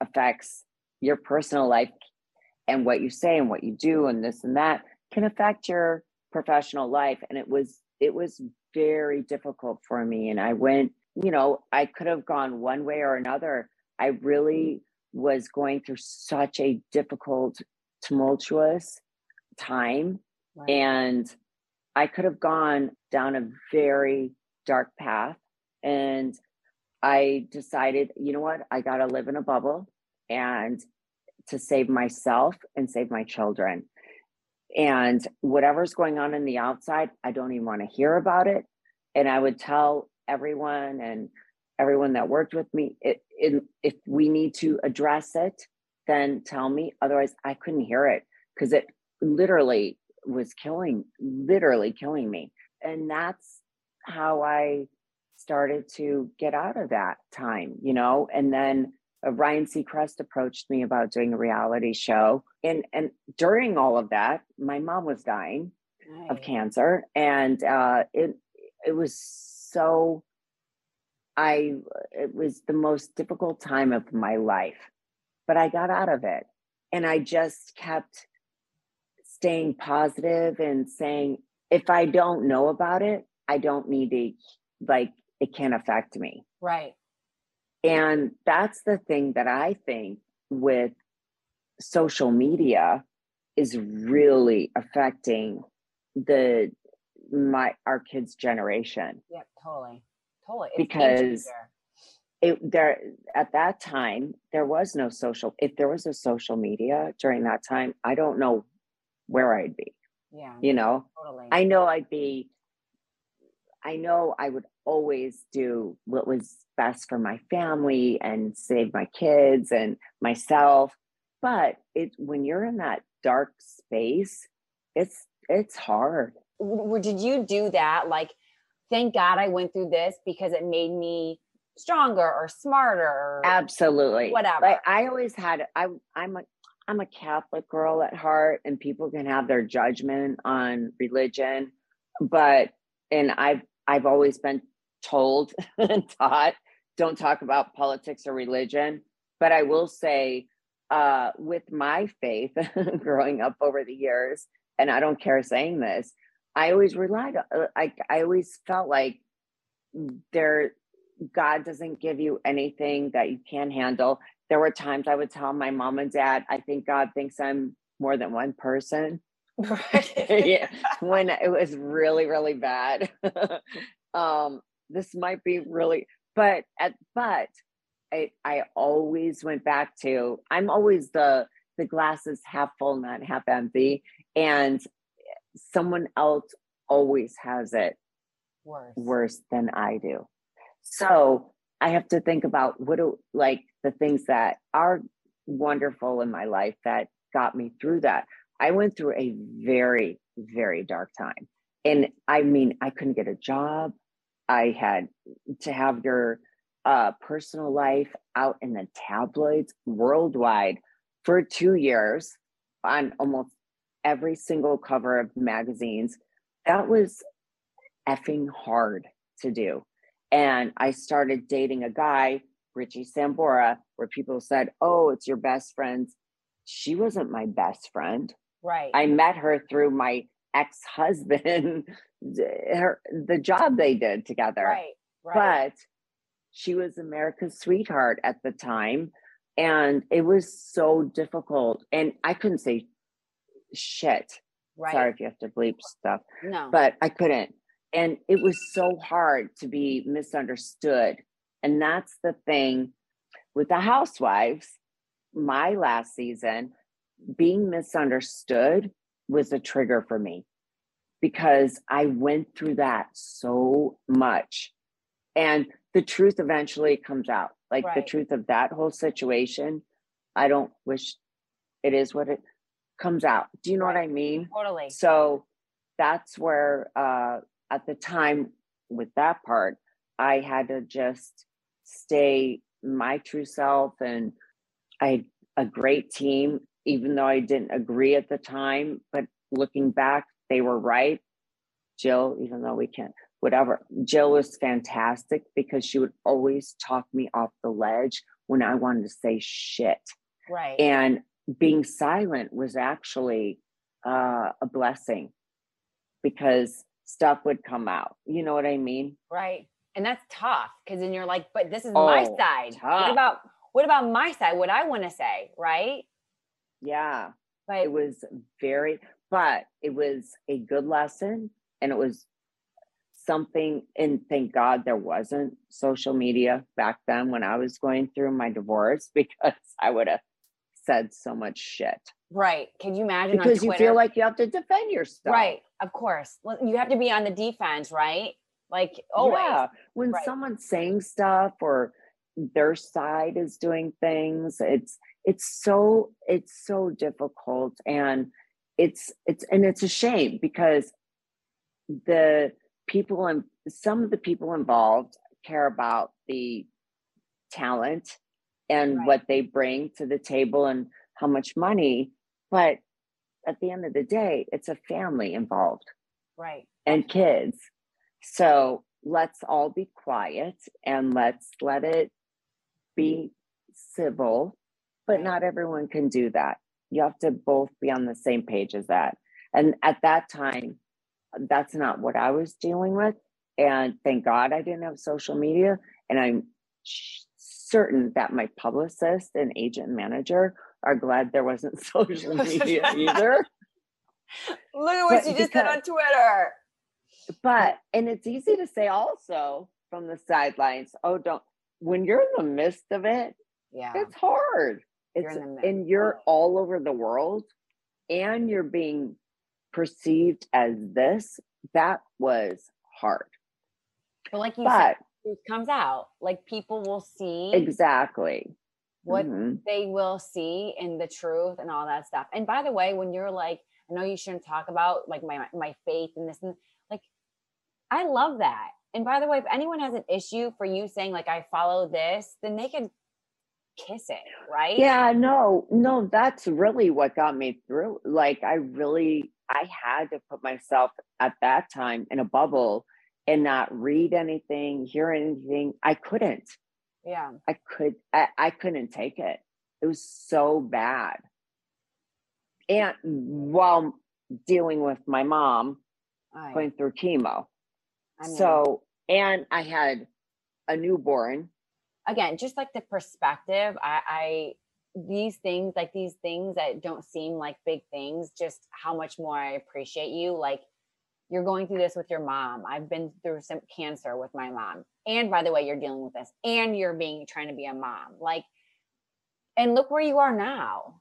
affects your personal life and what you say and what you do and this and that can affect your professional life. And it was it was very difficult for me. And i went you know i could have gone one way or another. I really was going through such a difficult tumultuous time. And I could have gone down a very dark path. And I decided, you know what? I got to live in a bubble and to save myself and save my children. And whatever's going on in the outside, I don't even want to hear about it. And I would tell everyone and everyone that worked with me, it, it, if we need to address it, then tell me. Otherwise, I couldn't hear it because it literally was killing, literally killing me. And that's how I started to get out of that time, you know, and then uh, Ryan Seacrest approached me about doing a reality show. And and during all of that, my mom was dying of cancer. And uh it it was so I it was the most difficult time of my life. But I got out of it. And I just kept staying positive and saying, if I don't know about it, I don't need to like it can't affect me. Right. And that's the thing that I think with social media is really affecting the my our kids generation Yep. Totally. Totally. It's Because it there at that time there was no social if there was a social media during that time i don't know where i'd be Yeah. you know Totally. i know i'd be i know i would always do what was best for my family and save my kids and myself but it when you're in that dark space it's it's hard did you do that? Like, thank God I went through this because it made me stronger or smarter. Or, absolutely whatever. like i always had i i'm i'm a catholic girl at heart and people can have their judgment on religion but and i've i've always been told and taught don't talk about politics or religion. But i will say uh with my faith growing up over the years and i don't care saying this i always relied uh, i i always felt like there god doesn't give you anything that you can't handle there were times i would tell my mom and dad i think god thinks i'm more than one person Right. yeah, when it was really really bad um this might be really but at but i i always went back to i'm always the the glass is half full not half empty and someone else always has it Worse. worse than I do. So I have to think about what do like the things that are wonderful in my life that got me through that. I went through a very, very dark time. And I mean, I couldn't get a job. I had to have your uh, personal life out in the tabloids worldwide for two years on almost every single cover of magazines. That was effing hard to do. And I started dating a guy, Richie Sambora, where people said, Oh, it's your best friend's. She wasn't my best friend. Right. I met her through my ex husband, her the job they did together. right. Right. But she was America's sweetheart at the time. And it was so difficult. And I couldn't say shit. right. Sorry if you have to bleep stuff No. but I couldn't. And it was so hard to be misunderstood. And that's the thing with the housewives, my last season, being misunderstood was a trigger for me because I went through that so much. And the truth eventually comes out. Like the truth of that whole situation, I don't wish it is what it comes out. Do you know what I mean? totally. So that's where uh at the time with that part, I had to just stay my true self and I had a great team, even though I didn't agree at the time. But looking back, they were right. Jill, even though we can't, whatever, Jill was fantastic because she would always talk me off the ledge when I wanted to say shit Right. and being silent was actually uh, a blessing because stuff would come out. You know what I mean? Right. And that's tough because then you're like, but this is my Oh, side. What about what about my side? What I want to say, right? Yeah, But it was very. but it was a good lesson and it was something and thank god there wasn't social media back then when i was going through my divorce because i would have said so much shit Right. Can you imagine? on because you feel like you have to defend yourself Right. Of course. Well, You have to be on the defense, right? Like always. Yeah, when Right. someone's saying stuff or their side is doing things, it's it's so it's so difficult and it's it's and it's a shame because the people and some of the people involved care about the talent and Right. what they bring to the table and how much money but at the end of the day it's a family involved Right. and kids. So let's all be quiet and let's let it be civil, but not everyone can do that. You have to both be on the same page as that. And at that time, that's not what I was dealing with. And thank God I didn't have social media. And I'm sh- certain that my publicist and agent manager are glad there wasn't social media either. Look at what But you just said because- on Twitter. but and it's easy to say also from the sidelines oh don't when you're in the midst of it Yeah. it's hard You're it's in the and you're oh. all over the world and you're being perceived as this that was hard But like you but said, truth comes out. Like people will see exactly what Mhm. they will see in the truth and all that stuff. And by the way, when you're like, I know you shouldn't talk about like my my faith and this and like, I love that. And by the way, if anyone has an issue for you saying like I follow this, then they can kiss it, right? yeah no no that's really what got me through like i really i had to put myself at that time in a bubble and not read anything hear anything i couldn't Yeah. I could I, I couldn't take it. It was so bad. And while dealing with my mom I, going through chemo. I mean, so and I had a newborn. again, just like the perspective, I, I these things like these things that don't seem like big things, just how much more I appreciate you. Like you're going through this with your mom. I've been through some cancer with my mom. And by the way, you're dealing with this and you're being trying to be a mom. Like, and look where you are now.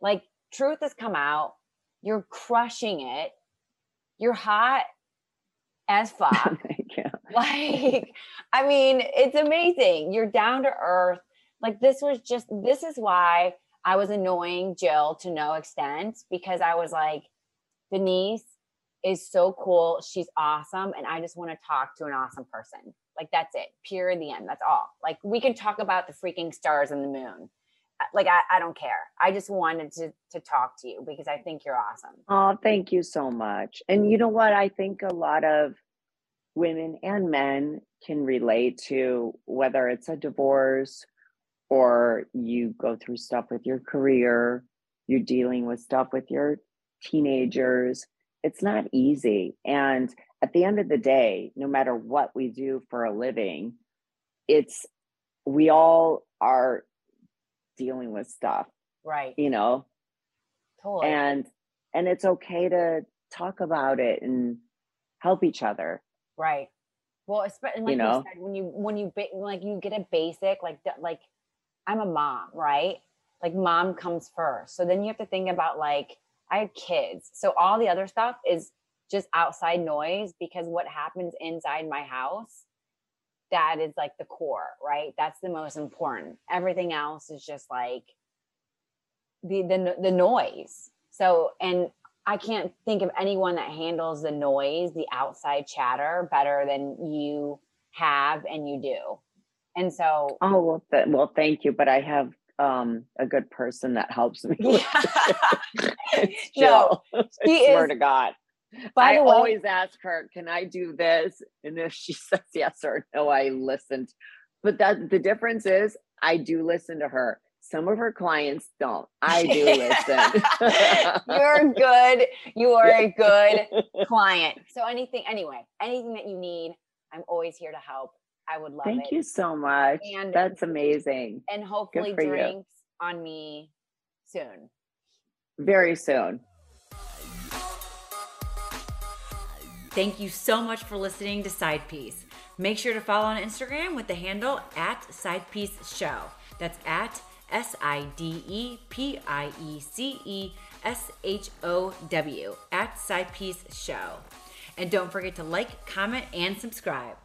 Like, truth has come out. You're crushing it. You're hot as fuck. Like i mean it's amazing you're down to earth like this was just this is why i was annoying jill to no extent because i was like denise is so cool she's awesome and i just want to talk to an awesome person like that's it pure in the end that's all like we can talk about the freaking stars and the moon Uh, like i, I don't care i just wanted to to talk to you because i think you're awesome Oh, thank you so much. And you know what? I think a lot of women and men can relate to whether it's a divorce or you go through stuff with your career, you're dealing with stuff with your teenagers. It's not easy. And at the end of the day, no matter what we do for a living, it's we all are dealing with stuff, right you know, totally and and it's okay to talk about it and help each other Right. Well, especially like you, know? said, when you when you like you get a basic like like I'm a mom, right? Like mom comes first. So then you have to think about like I have kids. So all the other stuff is just outside noise because what happens inside my house that is like the core, right? That's the most important. Everything else is just like the the the noise. So and I can't think of anyone that handles the noise, the outside chatter better than you have and you do. And so oh well, th- well thank you but i have um a good person that helps me It's No, she swear is- to god by i the way, always ask her can i do this and if she says yes or no i listened but that the difference is i do listen to her some of her clients don't i do listen you're good. You are a good client. So anything, anyway, anything that you need, I'm always here to help. I would love it. thank it. you so much And- that's amazing And hopefully for you. drinks on me soon. very soon Thank you so much for listening to Side Piece. Make sure to follow on Instagram with the handle at Side Piece Show. That's at S I D E P I E C E S H O W at Side Piece Show. And don't forget to like, comment, and subscribe.